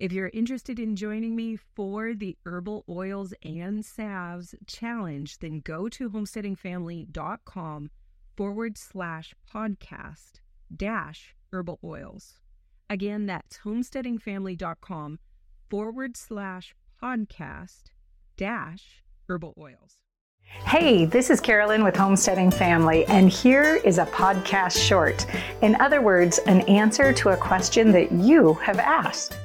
If you're interested in joining me for the Herbal Oils and Salves Challenge, then go to homesteadingfamily.com forward slash podcast dash herbal oils. Again, that's homesteadingfamily.com forward slash podcast dash herbal oils. Hey, this is Carolyn with Homesteading Family, and here is a podcast short. In other words, an answer to a question that you have asked.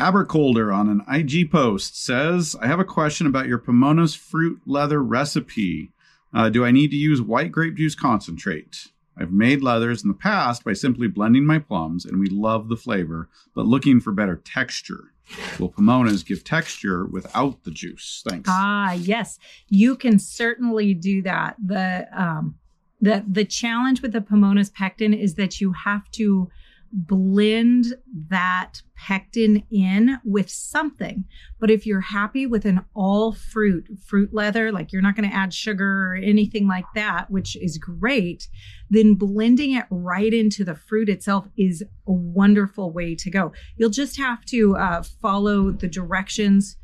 Abercolder on an IG post says, I have a question about your Pomona's fruit leather recipe. Uh, do I need to use white grape juice concentrate? I've made leathers in the past by simply blending my plums, and we love the flavor, but looking for better texture. Will Pomona's give texture without the juice? Thanks. Ah, yes, you can certainly do that. The um, the the challenge with the Pomona's pectin is that you have to blend that pectin in with something. But if you're happy with an all fruit, fruit leather, like you're not going to add sugar or anything like that, which is great, then blending it right into the fruit itself is a wonderful way to go. You'll just have to uh, follow the directions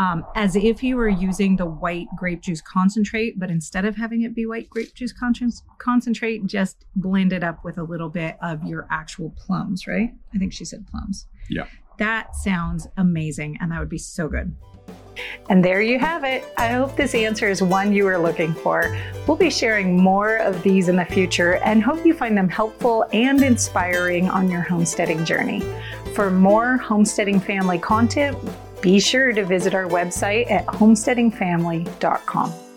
um, as if you were using the white grape juice concentrate, but instead of having it be white grape juice con- concentrate, just blend it up with a little bit of your actual plums, right? I think she said plums. Yeah. That sounds amazing, and that would be so good. And there you have it. I hope this answer is one you are looking for. We'll be sharing more of these in the future and hope you find them helpful and inspiring on your homesteading journey. For more homesteading family content, be sure to visit our website at homesteadingfamily.com.